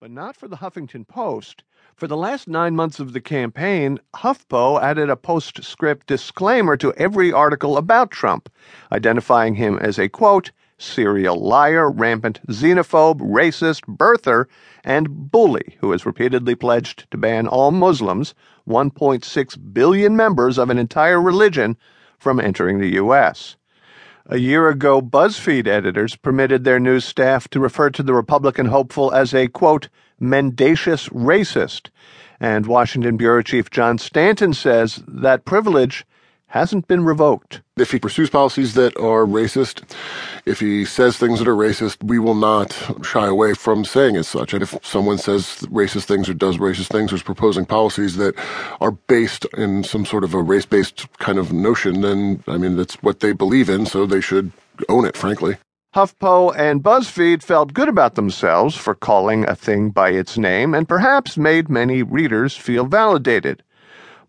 but not for the Huffington Post. For the last nine months of the campaign, HuffPo added a postscript disclaimer to every article about Trump, identifying him as a quote, serial liar, rampant xenophobe, racist, birther, and bully who has repeatedly pledged to ban all Muslims, 1.6 billion members of an entire religion, from entering the U.S. A year ago, BuzzFeed editors permitted their news staff to refer to the Republican hopeful as a, quote, mendacious racist. And Washington Bureau Chief John Stanton says that privilege hasn't been revoked. If he pursues policies that are racist, if he says things that are racist, we will not shy away from saying as such. And if someone says racist things or does racist things or is proposing policies that are based in some sort of a race based kind of notion, then, I mean, that's what they believe in, so they should own it, frankly. HuffPo and BuzzFeed felt good about themselves for calling a thing by its name and perhaps made many readers feel validated.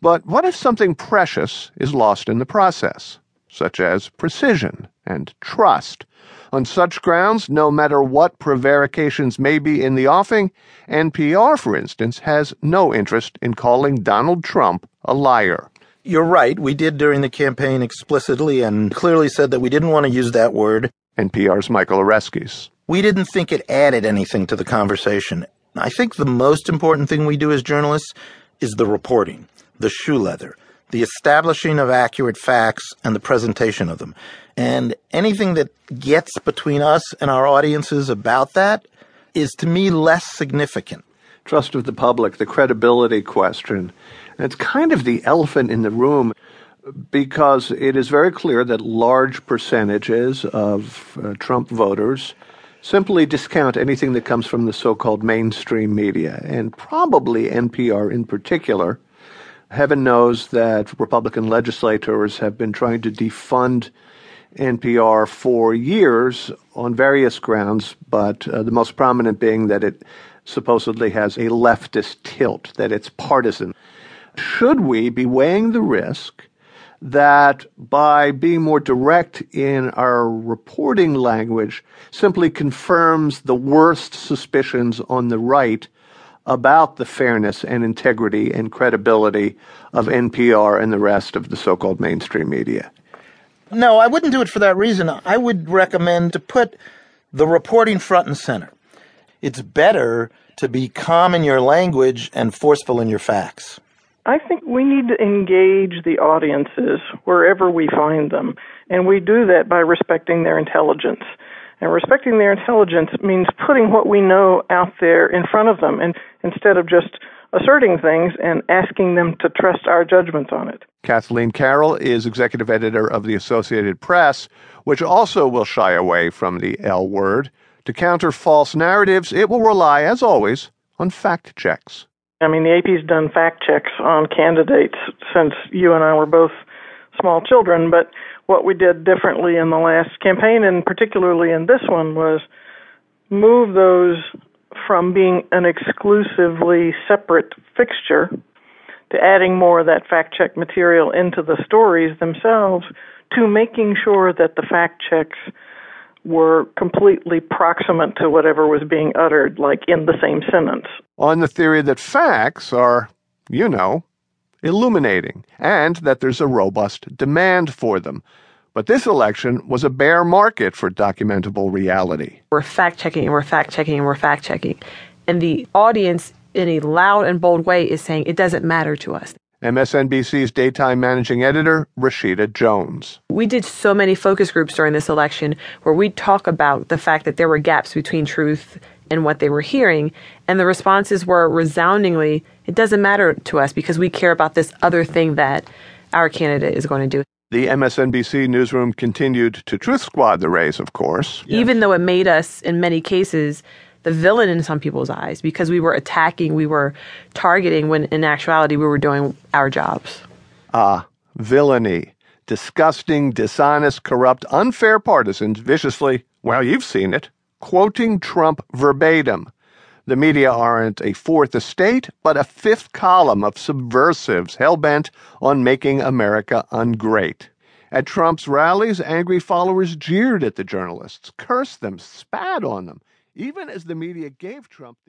But what if something precious is lost in the process, such as precision and trust? On such grounds, no matter what prevarications may be in the offing, NPR, for instance, has no interest in calling Donald Trump a liar. You're right. We did during the campaign explicitly and clearly said that we didn't want to use that word. NPR's Michael Oreskes. We didn't think it added anything to the conversation. I think the most important thing we do as journalists is the reporting the shoe leather, the establishing of accurate facts, and the presentation of them. And anything that gets between us and our audiences about that is to me less significant. Trust of the public, the credibility question. It's kind of the elephant in the room because it is very clear that large percentages of uh, Trump voters simply discount anything that comes from the so called mainstream media, and probably NPR in particular Heaven knows that Republican legislators have been trying to defund NPR for years on various grounds, but uh, the most prominent being that it supposedly has a leftist tilt, that it's partisan. Should we be weighing the risk that by being more direct in our reporting language simply confirms the worst suspicions on the right about the fairness and integrity and credibility of NPR and the rest of the so called mainstream media. No, I wouldn't do it for that reason. I would recommend to put the reporting front and center. It's better to be calm in your language and forceful in your facts. I think we need to engage the audiences wherever we find them, and we do that by respecting their intelligence. And respecting their intelligence means putting what we know out there in front of them and instead of just asserting things and asking them to trust our judgments on it. Kathleen Carroll is executive editor of the Associated Press, which also will shy away from the L word. To counter false narratives, it will rely, as always, on fact checks. I mean, the AP's done fact checks on candidates since you and I were both small children, but what we did differently in the last campaign, and particularly in this one, was move those from being an exclusively separate fixture to adding more of that fact check material into the stories themselves to making sure that the fact checks were completely proximate to whatever was being uttered, like in the same sentence. On the theory that facts are, you know, illuminating, and that there's a robust demand for them. But this election was a bear market for documentable reality. We're fact checking and we're fact checking and we're fact checking. And the audience, in a loud and bold way, is saying it doesn't matter to us. MSNBC's daytime managing editor, Rashida Jones. We did so many focus groups during this election where we talk about the fact that there were gaps between truth and what they were hearing. And the responses were resoundingly, it doesn't matter to us because we care about this other thing that our candidate is going to do. The MSNBC newsroom continued to truth squad the race, of course. Yes. Even though it made us, in many cases, the villain in some people's eyes because we were attacking, we were targeting when in actuality we were doing our jobs. Ah, villainy. Disgusting, dishonest, corrupt, unfair partisans viciously, well, you've seen it, quoting Trump verbatim. The media aren't a fourth estate, but a fifth column of subversives hell bent on making America ungreat. At Trump's rallies, angry followers jeered at the journalists, cursed them, spat on them, even as the media gave Trump